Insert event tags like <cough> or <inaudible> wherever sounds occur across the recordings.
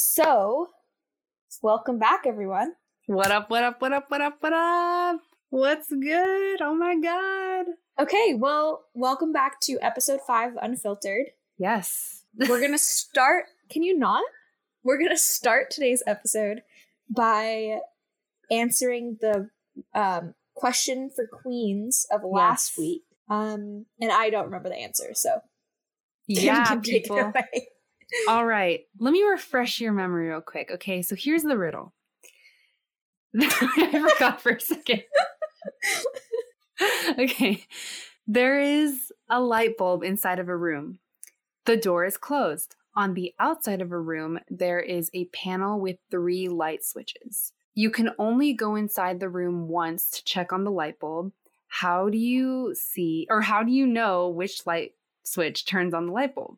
So, welcome back, everyone. What up, what up, what up, what up, what up? What's good? Oh my God. Okay, well, welcome back to episode five Unfiltered. Yes. We're going <laughs> to start. Can you not? We're going to start today's episode by answering the um, question for queens of last Yes. week. Um, and I don't remember the answer, so <laughs> Yeah, can take it people. All right. Let me refresh your memory real quick. Okay, so here's the riddle. <laughs> I forgot for a second. <laughs> okay. There is a light bulb inside of a room. The door is closed. On the outside of a room, there is a panel with three light switches. You can only go inside the room once to check on the light bulb. How do you see, or how do you know which light switch turns on the light bulb?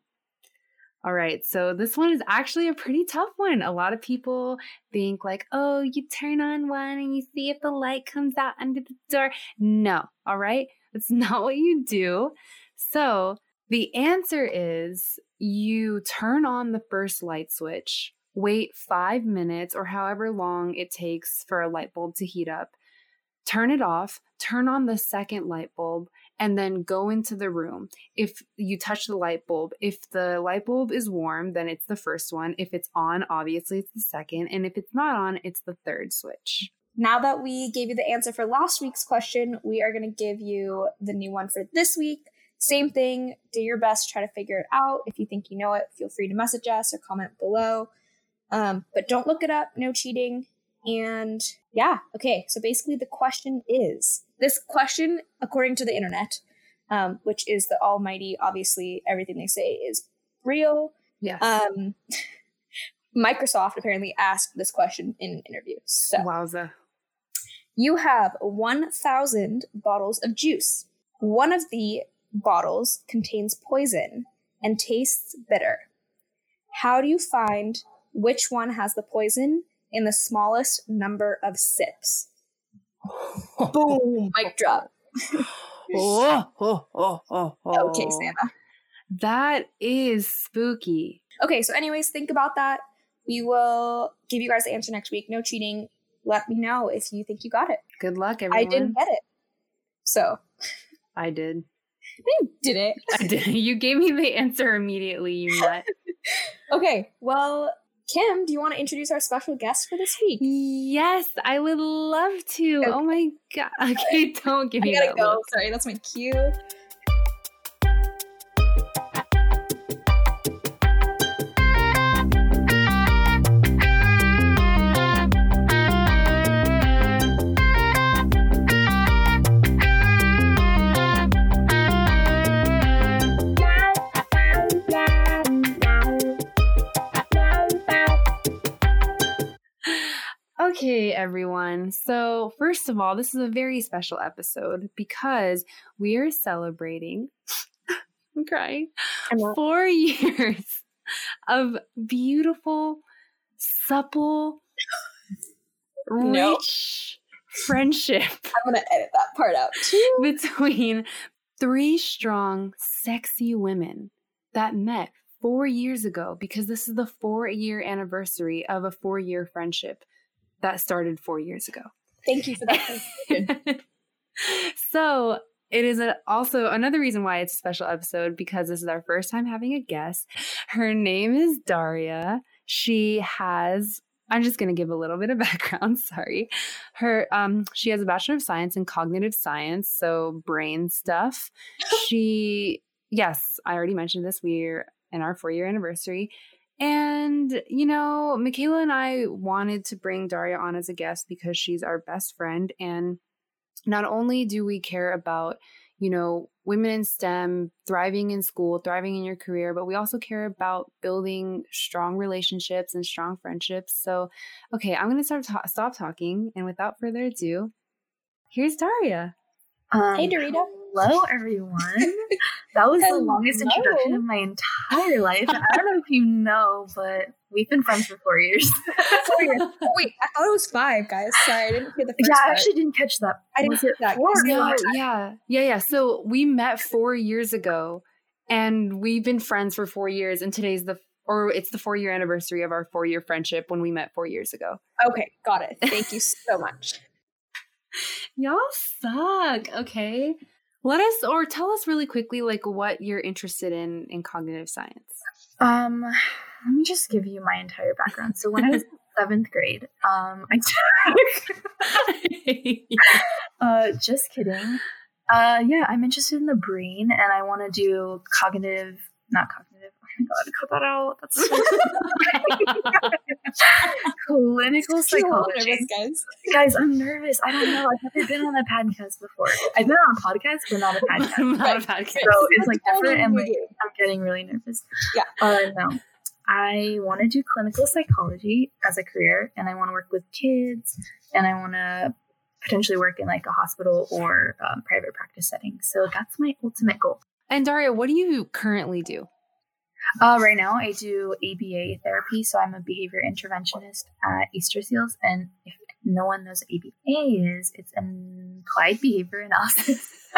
All right, so this one is actually a pretty tough one. A lot of people think, like, oh, you turn on one and you see if the light comes out under the door. No, all right, that's <laughs> not what you do. So the answer is you turn on the first light switch, wait five minutes or however long it takes for a light bulb to heat up, turn it off, turn on the second light bulb, and then go into the room. If you touch the light bulb, if the light bulb is warm, then it's the first one. If it's on, obviously it's the second. And if it's not on, it's the third switch. Now that we gave you the answer for last week's question, we are going to give you the new one for this week. Same thing, do your best, try to figure it out. If you think you know it, feel free to message us or comment below. Um, but don't look it up, no cheating. And yeah, okay, so basically the question is this question, according to the internet, um, which is the almighty, obviously, everything they say is real. Yes. Um, <laughs> Microsoft apparently asked this question in an interview. So Wowza. you have 1,000 bottles of juice. One of the bottles contains poison and tastes bitter. How do you find which one has the poison in the smallest number of sips? <laughs> Boom! Mic drop. Oh, oh, oh, oh, oh. Okay, Santa. That is spooky. Okay, so, anyways, think about that. We will give you guys the answer next week. No cheating. Let me know if you think you got it. Good luck, everyone. I didn't get it. So, I did. <laughs> you did it. I did. <laughs> You gave me the answer immediately, you nut. Okay, well, Kim, do you want to introduce our special guest for this week? yes, I would love to. Okay. Oh my god. <laughs> Okay, don't give I me gotta that go. look. Sorry, that's my cue. Everyone. So, first of all, this is a very special episode because we are celebrating. <laughs> I'm crying. Four <laughs> years of beautiful, supple, No. rich friendship <laughs> I'm gonna edit that part out too. between three strong, sexy women that met four years ago because this is the four year anniversary of a four year friendship that started four years ago. Thank you for that. <laughs> so it is a, also another reason why it's a special episode because this is our first time having a guest. Her name is Daria. She has I'm just going to give a little bit of <laughs> background, sorry. Her um she has a bachelor of science in cognitive science, so brain stuff. <laughs> she yes, I already mentioned this. We're in our 4-year anniversary. And, you know, Michaela and I wanted to bring Daria on as a guest because she's our best friend. And not only do we care about, you know, women in STEM, thriving in school, thriving in your career, but we also care about building strong relationships and strong friendships. So, okay, I'm going to start ta- stop talking. And without further ado, here's Daria. Um, Hey, Dorita. Hello, everyone. <laughs> That was the longest introduction of my entire life. And I don't know if you know, but we've been friends for four years. <laughs> Sorry. Oh, wait, I thought it was five, guys. Sorry, I didn't hear the yeah, I actually didn't catch that. I didn't hear that. four? No, yeah, yeah, yeah. So we met four years ago, and we've been friends for four years, and today's the or it's the four year anniversary of our four year friendship when we met four years ago. Okay, got it. Thank you so much. Y'all suck. Okay. Let us or tell us really quickly like what you're interested in in cognitive science. Um, let me just give you my entire background. So when I was <laughs> seventh grade, um, I took. <laughs> uh, just kidding. Uh, yeah, I'm interested in the brain, and I want to do cognitive, not cognitive. God, cut that out. That's so <laughs> clinical psychology. Nervous, guys. Guys, I'm nervous. I don't know. I've never been on a podcast before. I've been on a podcast, but not a podcast. <laughs> Not a podcast. So it's like different, and like. I'm getting really nervous. Yeah. Uh, no. I want to do clinical psychology as a career, and I want to work with kids, and I want to potentially work in like a hospital or um, private practice setting. So that's my ultimate goal. And Daria, what do you currently do? Uh, right now, I do ABA therapy, so I'm a behavior interventionist at Easter Seals, and if no one knows what ABA is, it's applied behavior analysis. <laughs>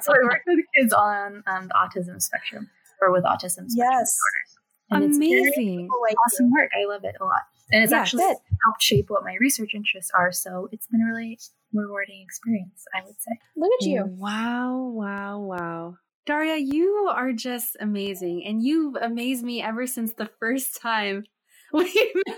so I work with kids on um, the autism spectrum or with autism spectrum Yes. disorders. And it's Amazing. Like awesome work. I love it a lot. And it's Yeah, actually good. helped shape what my research interests are. So it's been a really rewarding experience, I would say. Look at you. Wow, wow, wow. Daria, you are just amazing. And you've amazed me ever since the first time <laughs> we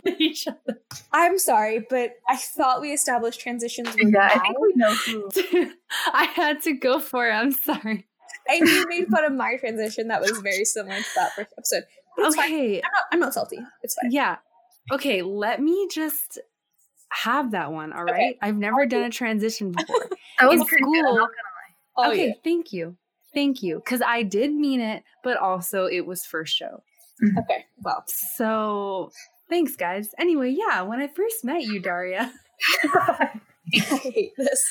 met each other. I'm sorry, but I thought we established transitions were Yeah, I think we know who. <laughs> I had to go for it. I'm sorry. and you made fun of my transition that was very similar to that first episode. But it's fine. Okay. I'm not, I'm not salty. It's fine. Yeah. Okay, let me just have that one, all right? Okay. I've never done a transition <laughs> before. That was In pretty good. I'm school- not Oh, okay, yeah. thank you. Thank you. Because I did mean it, but also it was first show. Mm-hmm. Okay. Well, So thanks, guys. Anyway, yeah, when I first met you, Daria, <laughs> I hate this.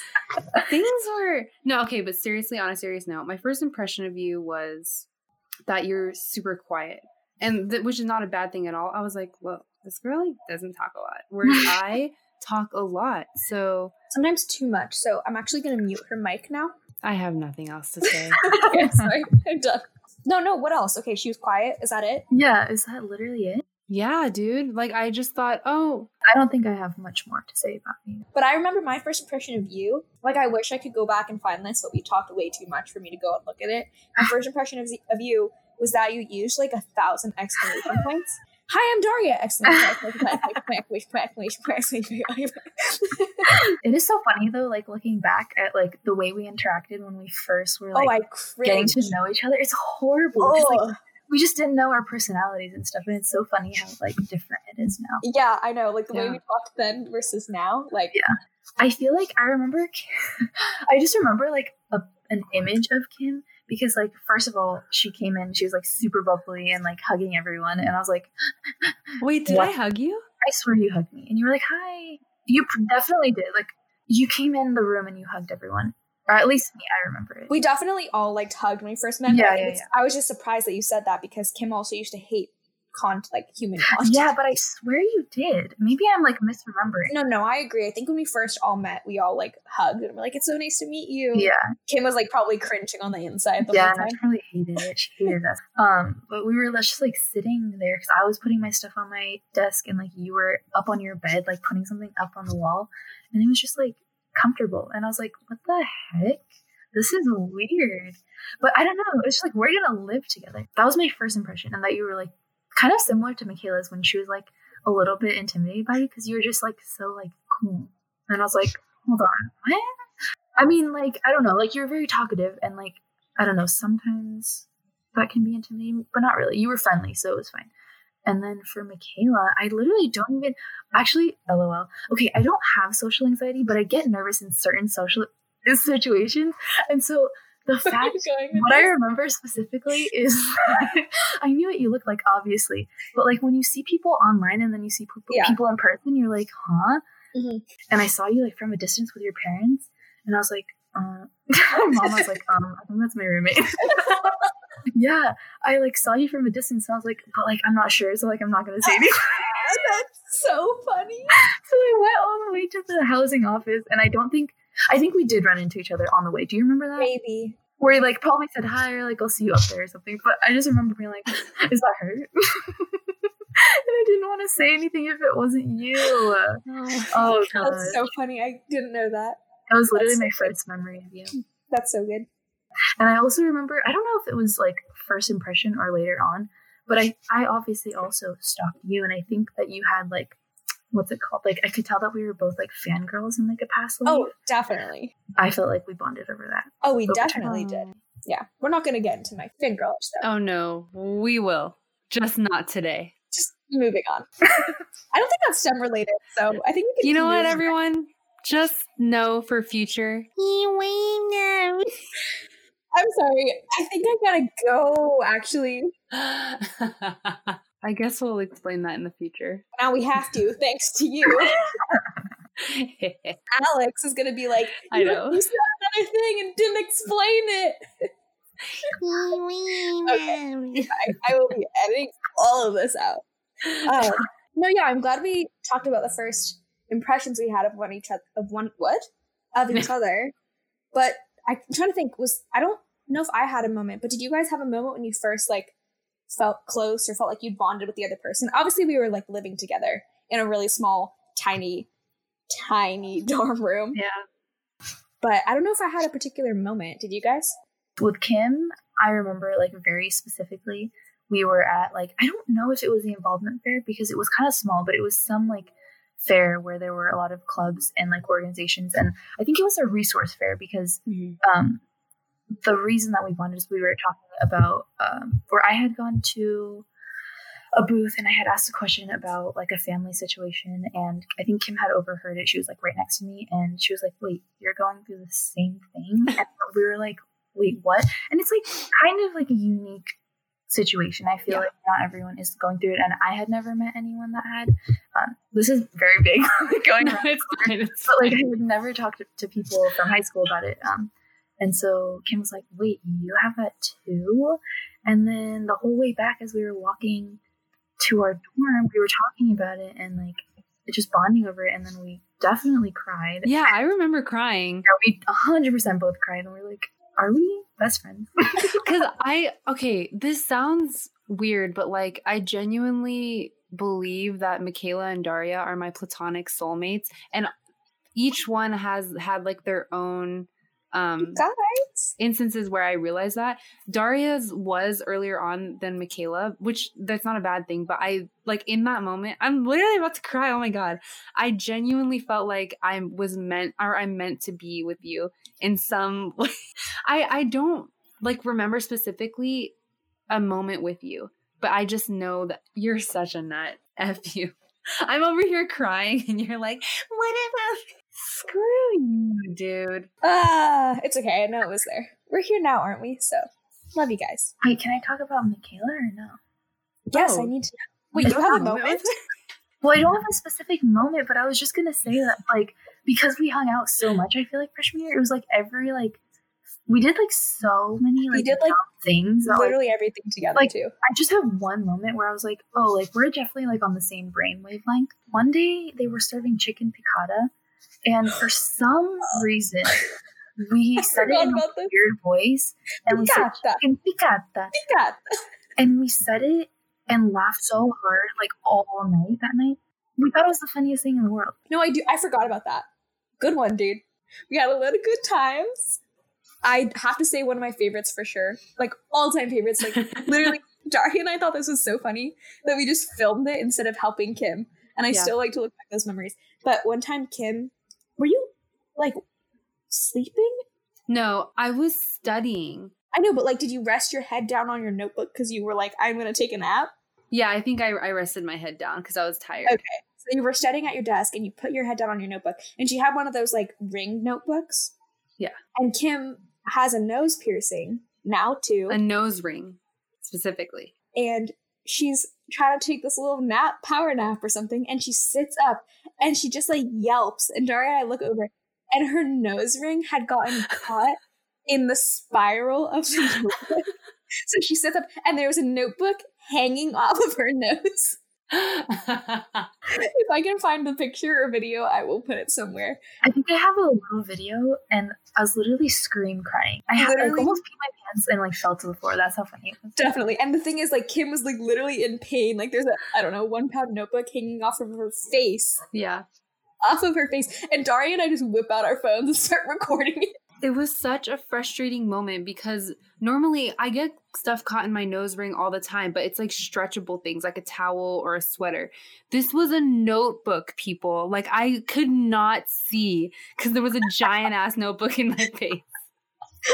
things were no okay, but seriously, on a serious note, my first impression of you was that you're super quiet. And th- which is not a bad thing at all. I was like, well, this girl like, doesn't talk a lot. Whereas <laughs> I talk a lot. So Sometimes too much. So I'm actually going to mute her mic now. I have nothing else to say. <laughs> <laughs> okay, sorry. I'm done. <laughs> No, no. What else? Okay, she was quiet. Is that it? Yeah, is that literally it? yeah, dude. Like I just thought, oh, I don't think I have much more to say about me. But I remember my first impression of you. Like, I wish I could go back and find this, but we talked way too much for me to go and look at it. My first impression of, of you was that you used like a thousand exclamation points. Hi, I'm Daria! It is so funny though, like looking back at like the way we interacted when we first were like oh, getting to know each other. It's horrible. 'cause, like, Oh, we just didn't know our personalities and stuff, and it's so funny how like different it is now. yeah, I know. Like the way we talked then versus now. Like, Yeah. I feel like I remember. I just remember like a, an image of Kim because like first of all she came in she was like super bubbly and like hugging everyone and I was like <gasps> wait, did What? I hug you? I swear you hugged me and you were like hi you definitely did like you came in the room and you hugged everyone or at least me I remember it we definitely all like hugged when we first met. but Yeah, yeah, I was just surprised that you said that because Kim also used to hate con like human <gasps> contact. yeah but I swear you did maybe I'm like misremembering No, no, I agree. I think when we first all met, we all like hugged and we're like, "It's so nice to meet you." yeah Kim was like probably cringing on the inside the yeah, whole and I time. probably hated it. She hated us. <laughs> Um, but we were just like sitting there because I was putting my stuff on my desk, and like you were up on your bed, like putting something up on the wall, and it was just like comfortable. And I was like, "What the heck? This is weird." But I don't know. It's just like we're gonna live together. That was my first impression, and that you were like kind of similar to Michaela's when she was like a little bit intimidated by you because you were just like so like cool. And I was like, hold on, what? I mean, like, I don't know, like you're very talkative and like I don't know, sometimes that can be intimidating, but not really. You were friendly, so it was fine. And then for Michaela, I literally don't even actually LOL. Okay, I don't have social anxiety, but I get nervous in certain social situations. And so the <laughs> fact what I remember specifically is <laughs> I knew what you looked like, obviously, but like when you see people online and then you see people, Yeah. people in person, you're like, huh? Mhm. And I saw you like from a distance with your parents, and I was like, <laughs> uh, mom was like, um, I think that's my roommate. yeah, I like saw you from a distance, and I was like, but like I'm not sure, so like I'm not gonna say anything. That's so funny. so I went all the way to the housing office, and I don't think I think we did run into each other on the way. Do you remember that? Maybe. where he like probably said hi or like I'll see you up there or something. But I just remember being like, <laughs> "Is that her?" <laughs> and I didn't want to say anything if it wasn't you. Oh, oh <laughs> god, That's so funny. I didn't know that. that was literally that's my so first memory of you. That's so good. And I also remember, I don't know if it was like first impression or later on, but I, I obviously also stalked you. And I think that you had like, what's it called? Like, I could tell that we were both like fangirls in like a past life. Oh, definitely. I felt like we bonded over that. Oh, we Over time. definitely did. Yeah. We're not going to get into my fangirlish stuff. Oh no, we will. Just not today. Just moving on. <laughs> I don't think that's STEM related. So I think we can. You know what, move- everyone? Just know for future. I'm sorry. I think I gotta go. Actually, <laughs> I guess we'll explain that in the future. <laughs> now we have to, <laughs> thanks to you. <laughs> Alex is gonna be like, I "You- know. You said another thing and didn't explain it. Okay. I, I will be editing all of this out. Um, no, yeah, I'm glad we talked about the first impressions we had of one each other of one what of each other. But I'm trying to think. Was I don't know if I had a moment, but did you guys have a moment when you first like felt close or felt like you'd bonded with the other person? Obviously, we were like living together in a really small, tiny, tiny <laughs> dorm room. yeah. But I don't know if I had a particular moment. Did you guys? With Kim, I remember like very specifically, we were at like, I don't know if it was the involvement fair because it was kind of small, but it was some like fair where there were a lot of clubs and like organizations. And I think it was a resource fair because um, the reason that we wanted is we were talking about um, where I had gone to a booth and I had asked a question about like a family situation, and I think Kim had overheard it. She was like right next to me, and she was like, "Wait, you're going through the same thing?" <laughs> And we were like, "Wait, what?" And it's like kind of like a unique situation. I feel Yeah. like not everyone is going through it, and I had never met anyone that had. Um, this is very big <laughs> going No, it's fine. It's but like I had never talked to, to people from high school about it. Um, and so Kim was like, "Wait, you have that too?" And then the whole way back, as we were walking to our dorm, we were talking about it and like just bonding over it. And then we definitely cried. Yeah, I remember crying Yeah, we hundred percent both cried, and we are like, "Are we best friends?" <laughs> because I okay. This sounds weird, but like I genuinely believe that Michaela and Daria are my platonic soulmates, and each one has had like their own um Guys, instances where I realized that Daria's was earlier on than Michaela, which that's not a bad thing. But I like in that moment, I'm literally about to cry. Oh my god, I genuinely felt like I was meant or I'm meant to be with you in some. <laughs> way. I I don't like remember specifically a moment with you, but I just know that you're such a nut. <laughs> F you. I'm over here crying, and you're like, what about? Screw you, dude. ah, it's okay. I know it was there. We're here now, aren't we? So, love you guys. Wait, can I talk about Michaela or no? Yes, Oh. I need to. Wait, Is you have a moment? <laughs> <laughs> Well, I don't have a specific moment, but I was just gonna say that like because we hung out so much, I feel like freshman year it was like every like we did like so many like, We did, like, things. That, like, Literally everything together Like- too. I just have one moment where I was like, oh, like we're definitely like on the same brain wavelength. One day they were serving chicken piccata, and for some reason we <laughs> said it in a weird voice, and we said Picata. chicken Got and we said it and laughed so hard like all night that night. We thought it was the funniest thing in the world. No, I do. I forgot about that. Good one, dude. We had a lot of good times. I have to say one of my favorites for sure, like all time favorites. Like <laughs> literally, Daria and I thought this was so funny that we just filmed it instead of helping Kim. And I Yeah. still like to look back at those memories. But one time, Kim, like sleeping? No, I was studying. I know, but like, did you rest your head down on your notebook because you were like, I'm gonna take a nap? Yeah, I think I, I rested my head down because I was tired. Okay. So you were studying at your desk and you put your head down on your notebook, and she had one of those like ring notebooks. Yeah. And Kim has a nose piercing now too, A nose ring, specifically. and she's trying to take this little nap, power nap or something, and she sits up and she just like yelps. And Daria and I look over, and her nose ring had gotten <laughs> caught in the spiral of the <laughs> notebook. so she sits up, and there was a notebook hanging off of her nose. if I can find the picture or video, I will put it somewhere. I think I have a little video, and I was literally scream crying. I had like, almost peed my pants and like fell to the floor. That's how funny it was. Definitely. And the thing is, like, Kim was like literally in pain. Like, there's a, I don't know, one pound notebook hanging off of her face, Yeah. Off of her face. And Daria and I just whip out our phones and start <laughs> recording it. It was such a frustrating moment because normally I get stuff caught in my nose ring all the time, but it's like stretchable things like a towel or a sweater. This was a notebook, people. Like I could not see because there was a giant ass <laughs> notebook in my face. <laughs>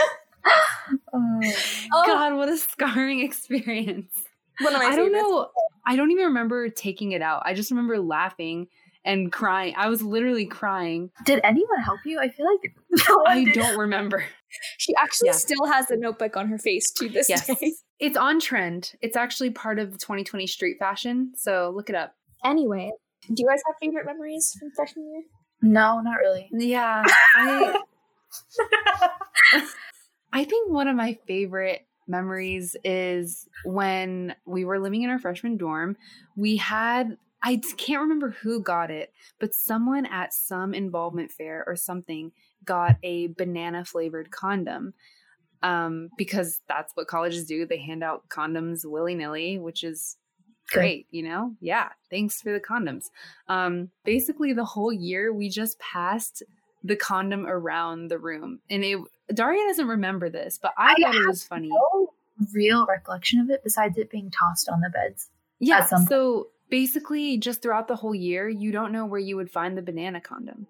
Oh. God, what a scarring experience. of I don't know. I don't even remember taking it out. I just remember laughing and crying. I was literally crying. Did anyone help you? I feel like <laughs> no one I did. don't remember. She actually Yeah. still has the notebook on her face to this Yes. day. <laughs> It's on trend. It's actually part of the 2020 street fashion. So look it up. Anyway, do you guys have favorite memories from freshman year? No, not really. Yeah. <laughs> I I think one of my favorite memories is when we were living in our freshman dorm. We had I can't remember who got it, but someone at some involvement fair or something got a banana flavored condom. Um, because that's what colleges do. They hand out condoms willy nilly, which is great, you know? Yeah. Thanks for the condoms. Um, basically the whole year we just passed the condom around the room. And it Daria doesn't remember this, but I, I thought it was funny. No real recollection of it besides it being tossed on the beds. Yeah. So basically, just throughout the whole year, you don't know where you would find the banana condom.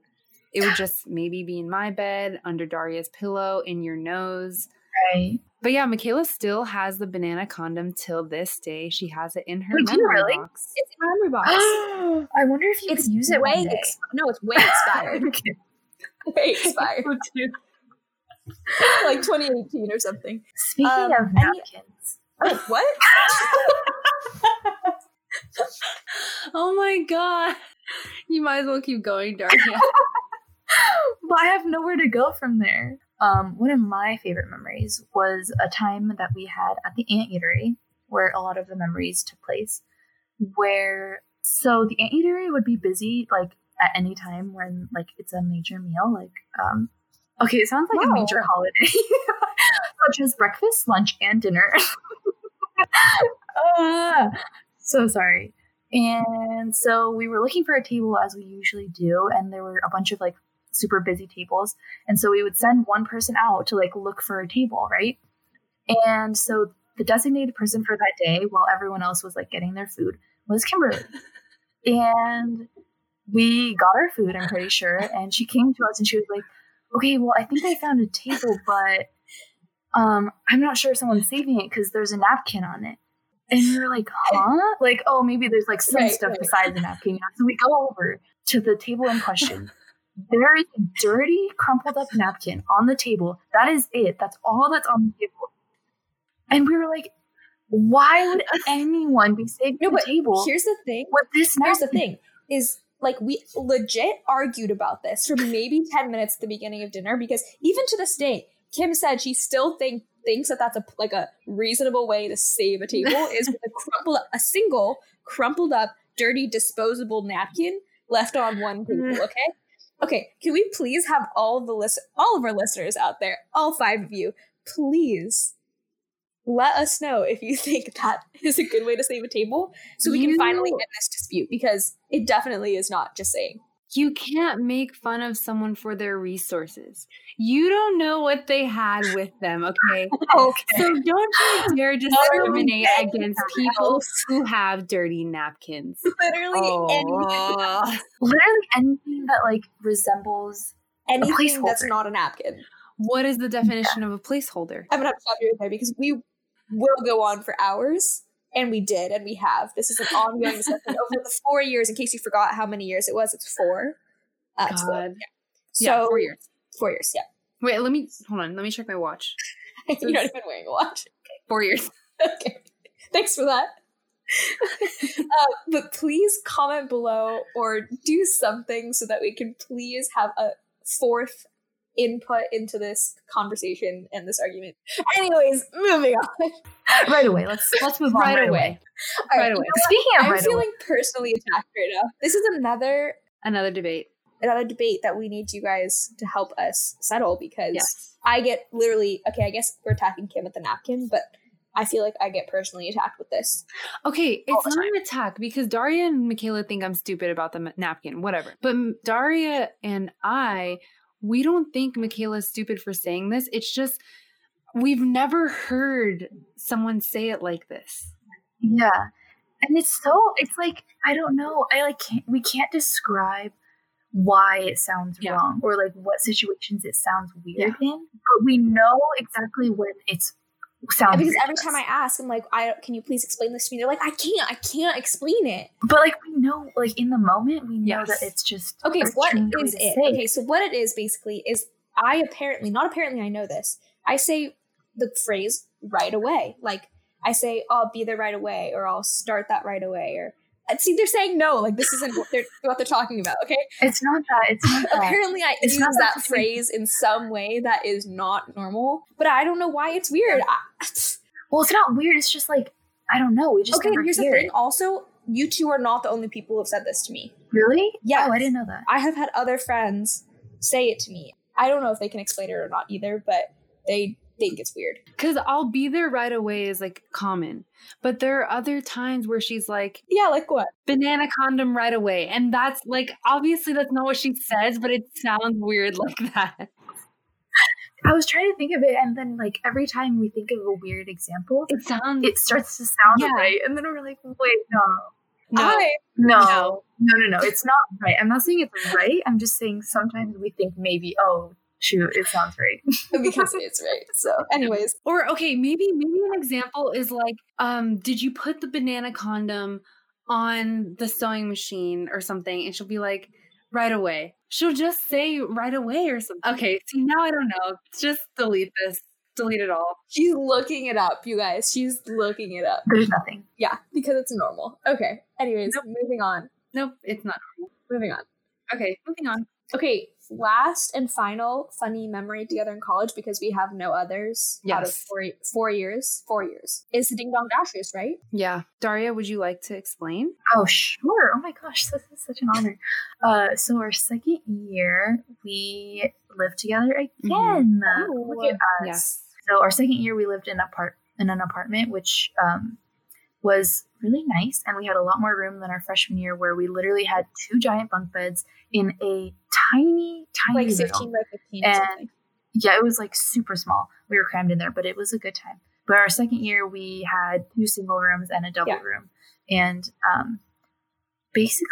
It would just maybe be in my bed, under Daria's pillow, in your nose. Right. But yeah, Michaela still has the banana condom till this day. She has it in her Wait, do you memory really? box. It's in my memory box. <gasps> I wonder if you it's could use it way one day. ex- no, it's way expired. <laughs> Okay. <laughs> way expired. <laughs> like 2018 or something. Speaking Um, of any- napkins, Oh, what? <laughs> Oh my god. You might as well keep going, Daria. <laughs> but I have nowhere to go from there. Um, one of my favorite memories was a time that we had at the Anteatery, where a lot of the memories took place. Where so the Anteatery would be busy like at any time when like it's a major meal, like um. Okay, it sounds like a major holiday, <laughs> such as breakfast, lunch, and dinner. Ah, so sorry. And so we were looking for a table as we usually do, and there were a bunch of like super busy tables. And so we would send one person out to like look for a table, right? And so the designated person for that day, while everyone else was like getting their food, was Kimberly. <laughs> and we got our food, I'm pretty sure. And she came to us and she was like, okay, well, I think I found a table, but um, I'm not sure if someone's saving it because there's a napkin on it. And we were like, huh? Like, oh, maybe there's like some Right, stuff right. besides the napkin. So we go over to the table in question. <laughs> There is a dirty, crumpled up napkin on the table. That is it. That's all that's on the table. And we were like, why would <laughs> anyone be saving No, the but table Here's the thing. with this Here's the thing is like we legit argued about this for maybe 10 minutes at the beginning of dinner because even to this day kim said she still think thinks that that's a like a reasonable way to save a table <laughs> is with a crumpled a single crumpled up dirty disposable napkin left on one table mm. okay? Okay can we please have all of the list all of our listeners out there all five of you please let us know if you <laughs> think that is a good way to save a table so we can finally end this dispute because it definitely is not just saying You can't make fun of someone for their resources. You don't know what they had with them, <laughs> okay? Okay. So don't you dare <laughs> discriminate Okay. against people who have dirty napkins. literally Oh. Literally anything that like resembles any, anything that's not a napkin What is the definition of a placeholder? i'm gonna have to stop you right there because we will go on for hours and we did and we have this is an <laughs> ongoing discussion over the four years in case you forgot how many years it was it's four uh, four. God. So yeah, four years. four years yeah Wait, let me hold on. Let me check my watch. <laughs> you're not even wearing a watch <laughs> Four years. okay thanks for that uh, but please comment below or do something so that we can please have a fourth input into this conversation and this argument. Anyways, moving on. right away. Let's let's move on right, right, away. away. Right you away. know? Speaking of I'm right feeling away, personally attacked right now. This is another Another debate. another debate that we need you guys to help us settle because Yes. I get literally okay. I guess we're attacking Kim with the napkin, but I feel like I get personally attacked with this. Okay, it's not an attack because Daria and Michaela think I'm stupid about the napkin, whatever. But Daria and I, we don't think Michaela's stupid for saying this. It's just we've never heard someone say it like this. yeah, and it's so it's like I don't know. I like can't we can't describe why it sounds Yeah. wrong or like what situations it sounds weird in, but we know exactly when it's sounds because every time. I ask, I'm like, I can you please explain this to me? They're like, I can't, I can't explain it. But like we know, like in the moment, we know Yes. that it's just Okay, what is it? say Okay, so what it is basically is I apparently, not apparently, I know this. I say the phrase right away. Like I say, I'll be there right away, or I'll start that right away, or Uh, see, they're saying no. Like this isn't what they're what they're talking about. Okay, It's not that. It's not that. apparently I It's use that that- phrase in some way that is not normal, but I don't know why it's weird. I, Well, it's not weird. It's just like I don't know. We just okay, here's the thing. it. Also, you two are not the only people who have said this to me. Really? yeah Oh, I didn't know that. I have had other friends say it to me. I don't know if they can explain it or not either, but they think it's weird. Because I'll be there right away is like common. But there are other times where she's like, Yeah, like what? banana condom right away. And that's like, obviously, that's not what she says, but it sounds weird <laughs> like that. I was trying to think of it, and then like every time we think of a weird example, It sounds. it starts to sound Yeah. right, and then we're like, wait, no, no. I no, No. no, no, no, it's not right. I'm not saying it's right. I'm just saying sometimes we think maybe, oh, shoot, it sounds right. <laughs> because it's right. So, <laughs> anyways, Or okay, maybe maybe an example is like, um, did you put the banana condom on the sewing machine or something? And she'll be like, right away. She'll just say right away or something. Okay, see now I don't know. Just delete this. Delete it all. she's looking it up, you guys. She's looking it up. There's nothing. Yeah, because it's normal. Okay. Anyways, moving on. Nope, it's not. Moving on. Okay, moving on. Okay, last and final funny memory together in college because we have no others out of Yes. four, four years. Four years is the Ding Dong Dashers, right? Yeah. Daria, would you like to explain? Oh, sure. Oh my gosh, this is such an honor. Uh, so our second year, we lived together again. Oh, Look at us. Yes. So our second year, we lived in a part in an apartment, which um, was really nice, and we had a lot more room than our freshman year, where we literally had two giant bunk beds in a tiny, tiny Like room. 15 by 15 And- something. Yeah, it was like super small. We were crammed in there, but it was a good time. But our second year, we had two single rooms and a double Yeah. room, and um, basically,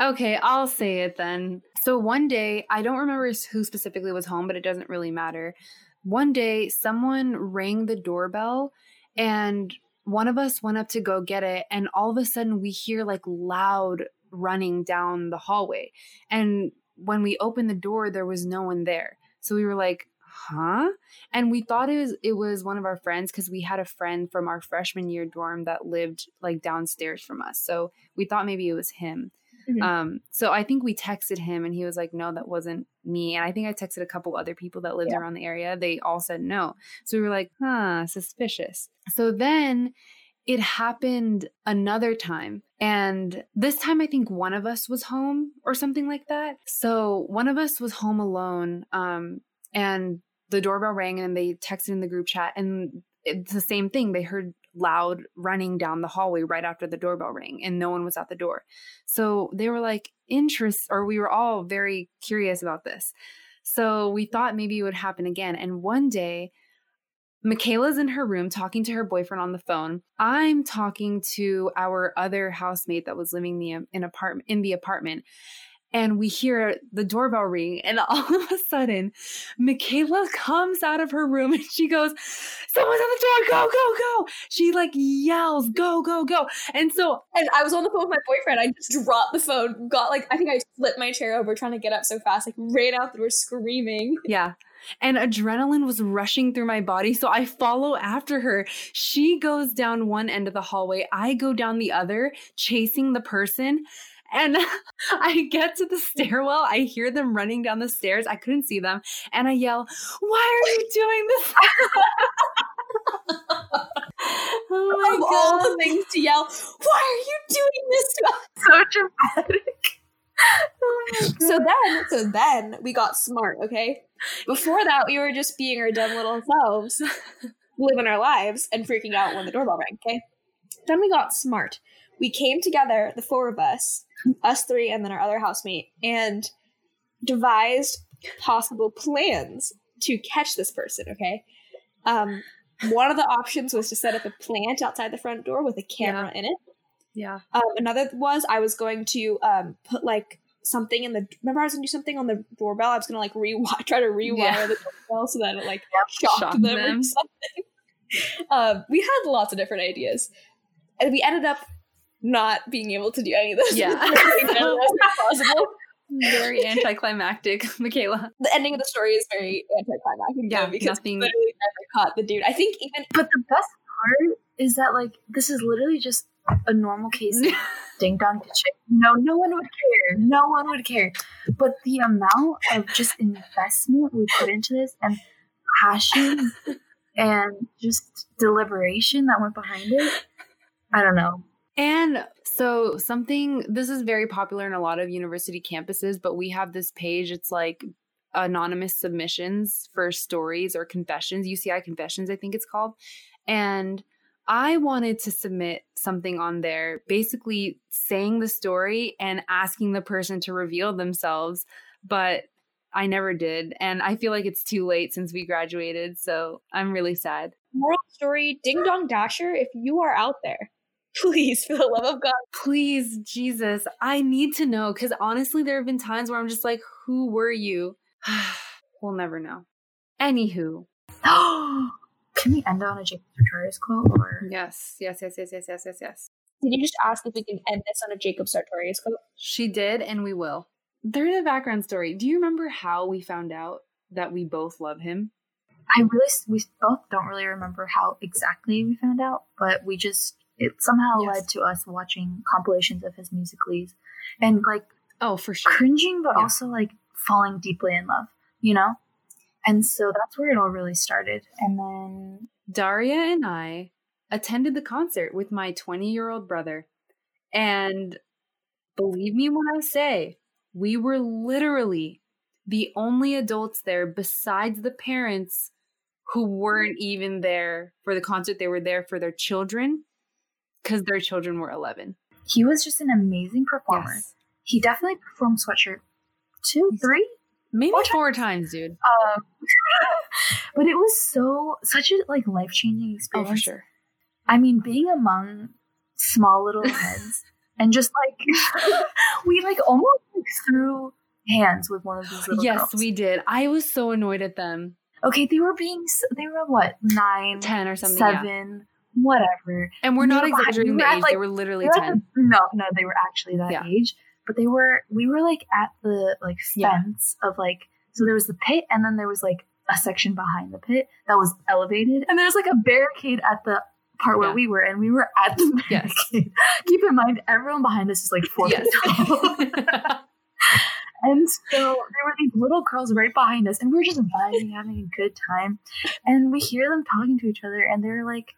Okay, I'll say it then. So one day, I don't remember who specifically was home, but it doesn't really matter. One day, someone rang the doorbell and one of us went up to go get it. And all of a sudden, we hear like loud running down the hallway. And when we opened the door, there was no one there. So we were like, huh? And we thought it was it was one of our friends because we had a friend from our freshman year dorm that lived like downstairs from us. So we thought maybe it was him. Mhm. Um, so I think we texted him and he was like, no, that wasn't me. And I think I texted a couple other people that lived Yeah. around the area. They all said no. So we were like, huh, suspicious. So then it happened another time. And this time I think one of us was home or something like that. So one of us was home alone. Um, and the doorbell rang and they texted in the group chat and it's the same thing. They heard loud running down the hallway right after the doorbell rang and no one was at the door. So they were like interest or we were all very curious about this. So we thought maybe it would happen again. And one day Michaela's in her room talking to her boyfriend on the phone. I'm talking to our other housemate that was living the in apartment in the apartment. And we hear the doorbell ring, and <laughs> all of a sudden, Michaela comes out of her room and she goes, Someone's at the door, go, go, go. She like yells, Go, go, go. And so And I was on the phone with my boyfriend. I just dropped the phone, got like, I think I flipped my chair over trying to get up so fast, like ran out the door screaming. Yeah. And adrenaline was rushing through my body. So I follow after her. She goes down one end of the hallway. I go down the other, chasing the person. And <laughs> I get to the stairwell. I hear them running down the stairs. I couldn't see them. And I yell, Why are you doing this? <laughs> oh my of God. all the things to yell, Why are you doing this to us? So dramatic. <laughs> So then, so then we got smart, okay? Before that, we were just being our dumb little selves, living our lives and freaking out when the doorbell rang, okay? Then we got smart. We came together, the four of us, us three, and then our other housemate, and devised possible plans to catch this person, okay? Um, one of the options was to set up a plant outside the front door with a camera yeah. in it. Yeah. Um, another was I was going to um, put like something in the. Remember, I was gonna do something on the doorbell. I was gonna like rewire, <laughs> try to rewire yeah. the doorbell so that it like yep. shocked Shock them, them, or <laughs> something. um, we had lots of different ideas, and we ended up not being able to do any of this. Yeah, <laughs> possible. Very anticlimactic, Michaela. The ending of the story is very anticlimactic. Yeah, because nothing. literally never caught the dude. I think even. But the best part is that like this is literally just a normal case <laughs> ding dong ditching. No, no one would care. No one would care. But the amount of just investment we put into this and passion <laughs> and just deliberation that went behind it, I don't know. And so something this is very popular in a lot of university campuses, but we have this page. It's like anonymous submissions for stories or confessions, UCI confessions, I think it's called. And I wanted to submit something on there, basically saying the story and asking the person to reveal themselves, but I never did. And I feel like it's too late since we graduated. So I'm really sad. Moral story Ding Dong Dasher, if you are out there, <laughs> please, for the love of God. Please, Jesus, I need to know. Because honestly, there have been times where I'm just like, who were you? <sighs> we'll never know. Anywho. <gasps> <gasps> Can we end on a Jacob Sartorius quote? Or yes, yes, yes, yes, yes, yes, yes, yes. Did you just ask if we can end this on a Jacob Sartorius quote? She did, and we will. There's a background story. Do you remember how we found out that we both love him? I really, we both don't really remember how exactly we found out, but we just it somehow yes. led to us watching compilations of his musicallys and like oh for sure cringing, but yeah. also like falling deeply in love. You know, and so that's where it all really started. And then Daria and I attended the concert with my 20 year old brother. And believe me when I say, we were literally the only adults there besides the parents who weren't even there for the concert. They were there for their children because their children were 11. He was just an amazing performer. Yes. He definitely performed Sweatshirt two, three, Maybe four times, dude. Um, <laughs> but it was so such a like life changing experience. Oh, for sure. I mean, being among small little <laughs> heads and just like <laughs> we like almost like, threw hands with one of these little yes girls. we did i was so annoyed at them okay they were being they were what nine ten or something seven yeah. whatever and we're not exaggerating the age like, they were literally 10 the, no no they were actually that yeah. age but they were we were like at the like fence yeah. of like so there was the pit and then there was like a section behind the pit that was elevated and there's like a barricade at the part where we were and we were at the barricade. Yes. <laughs> Keep in mind everyone behind us is like four yes. feet tall. <laughs> and so there were these little girls right behind us and we were just vibing, having a good time. And we hear them talking to each other and they're like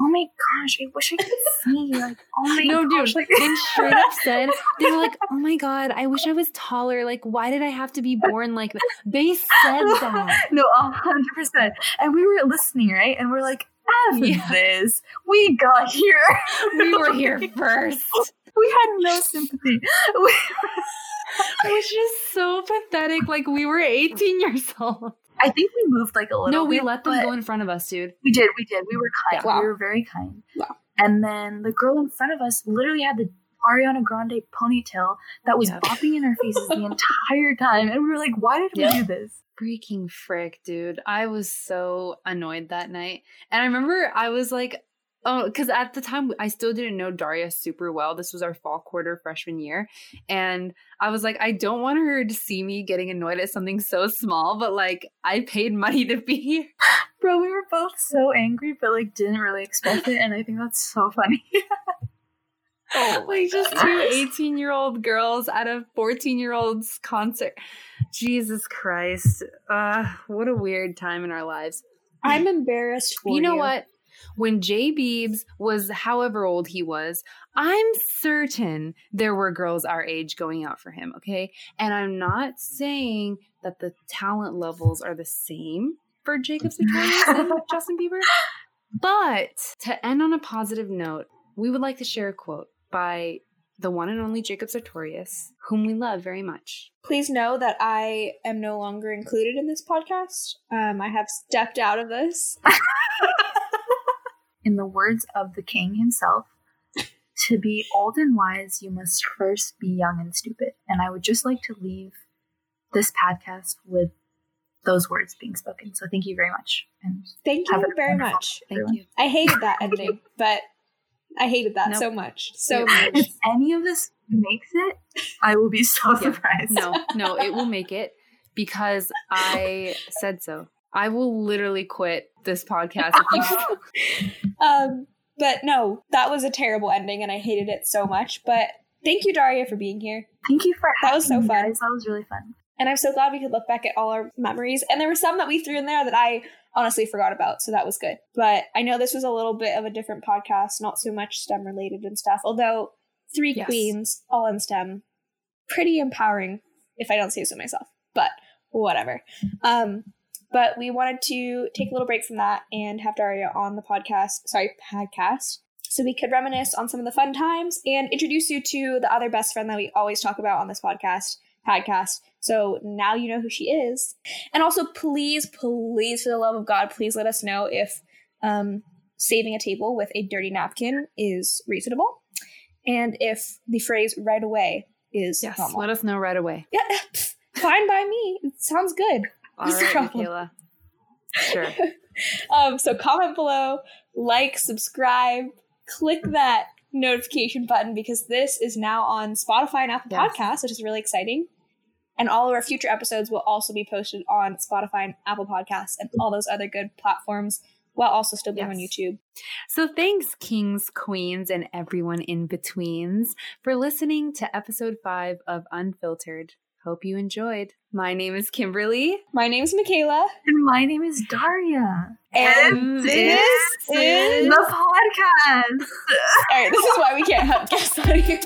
oh my gosh, I wish I could see. Like, oh my no, gosh. dude. Like, they straight up said, they were like, oh my God, I wish I was taller. Like, why did I have to be born like that? They said <laughs> that. No, 100%. And we were listening, right? And we're like, F yeah. this. We got here. we were here first. <laughs> We had no sympathy. We- <laughs> it was just so pathetic. Like, we were 18 years old. I think we moved like a little. No, we bit, let them go in front of us, dude. We did, we did. We were kind. Yeah. Wow. We were very kind. Wow. And then the girl in front of us literally had the Ariana Grande ponytail that was bopping in our faces the <laughs> entire time, and we were like, "Why did we do this?" Freaking frick, dude! I was so annoyed that night, and I remember I was like, Oh, because at the time I still didn't know Daria super well. This was our fall quarter freshman year. And I was like, I don't want her to see me getting annoyed at something so small, but like I paid money to be here. <laughs> Bro, we were both so angry, but like didn't really expect it. And I think that's so funny. <laughs> Oh like just two 18 year old girls at a 14 year old's concert. Jesus Christ. Uh, what a weird time in our lives. I'm embarrassed for you. know what? When Jay Beebs was however old he was, I'm certain there were girls our age going out for him, okay? And I'm not saying that the talent levels are the same for Jacob <laughs> Sartorius and Justin Bieber. But to end on a positive note, we would like to share a quote by the one and only Jacob Sartorius, whom we love very much. Please know that I am no longer included in this podcast. Um, I have stepped out of this. <laughs> in the words of the king himself, to be old and wise, you must first be young and stupid. And I would just like to leave this podcast with those words being spoken. So thank you very much. And thank you very much. Thank you. I hated that ending, but I hated that nope. so much. So much. If any of this makes it, I will be so yeah. <laughs> surprised. No, no, it will make it because I said so. I will literally quit this podcast <laughs> um, but no, that was a terrible ending and I hated it so much. But thank you, Daria, for being here. Thank you for that was so fun. Guys. That was really fun. And I'm so glad we could look back at all our memories. And there were some that we threw in there that I honestly forgot about. So that was good. But I know this was a little bit of a different podcast, not so much STEM related and stuff. Although three yes. queens, all in STEM, pretty empowering, if I don't say so myself. But whatever. Um, but we wanted to take a little break from that and have Daria on the podcast, sorry, podcast, so we could reminisce on some of the fun times and introduce you to the other best friend that we always talk about on this podcast, podcast. So now you know who she is. And also, please, please, for the love of God, please let us know if um, saving a table with a dirty napkin is reasonable, and if the phrase "right away" is yes. Normal. Let us know right away. Yeah, <laughs> fine by me. It sounds good. All right, Michaela. Sure. <laughs> um, so comment below, like, subscribe, click that notification button because this is now on Spotify and Apple yes. Podcasts, which is really exciting. And all of our future episodes will also be posted on Spotify and Apple Podcasts and all those other good platforms while also still being yes. on YouTube. So thanks, kings, queens, and everyone in betweens for listening to episode five of Unfiltered. Hope you enjoyed. My name is Kimberly. My name is Michaela. And my name is Daria. And, and this, this is the podcast. All right, this is why we can't have guests on <laughs> here.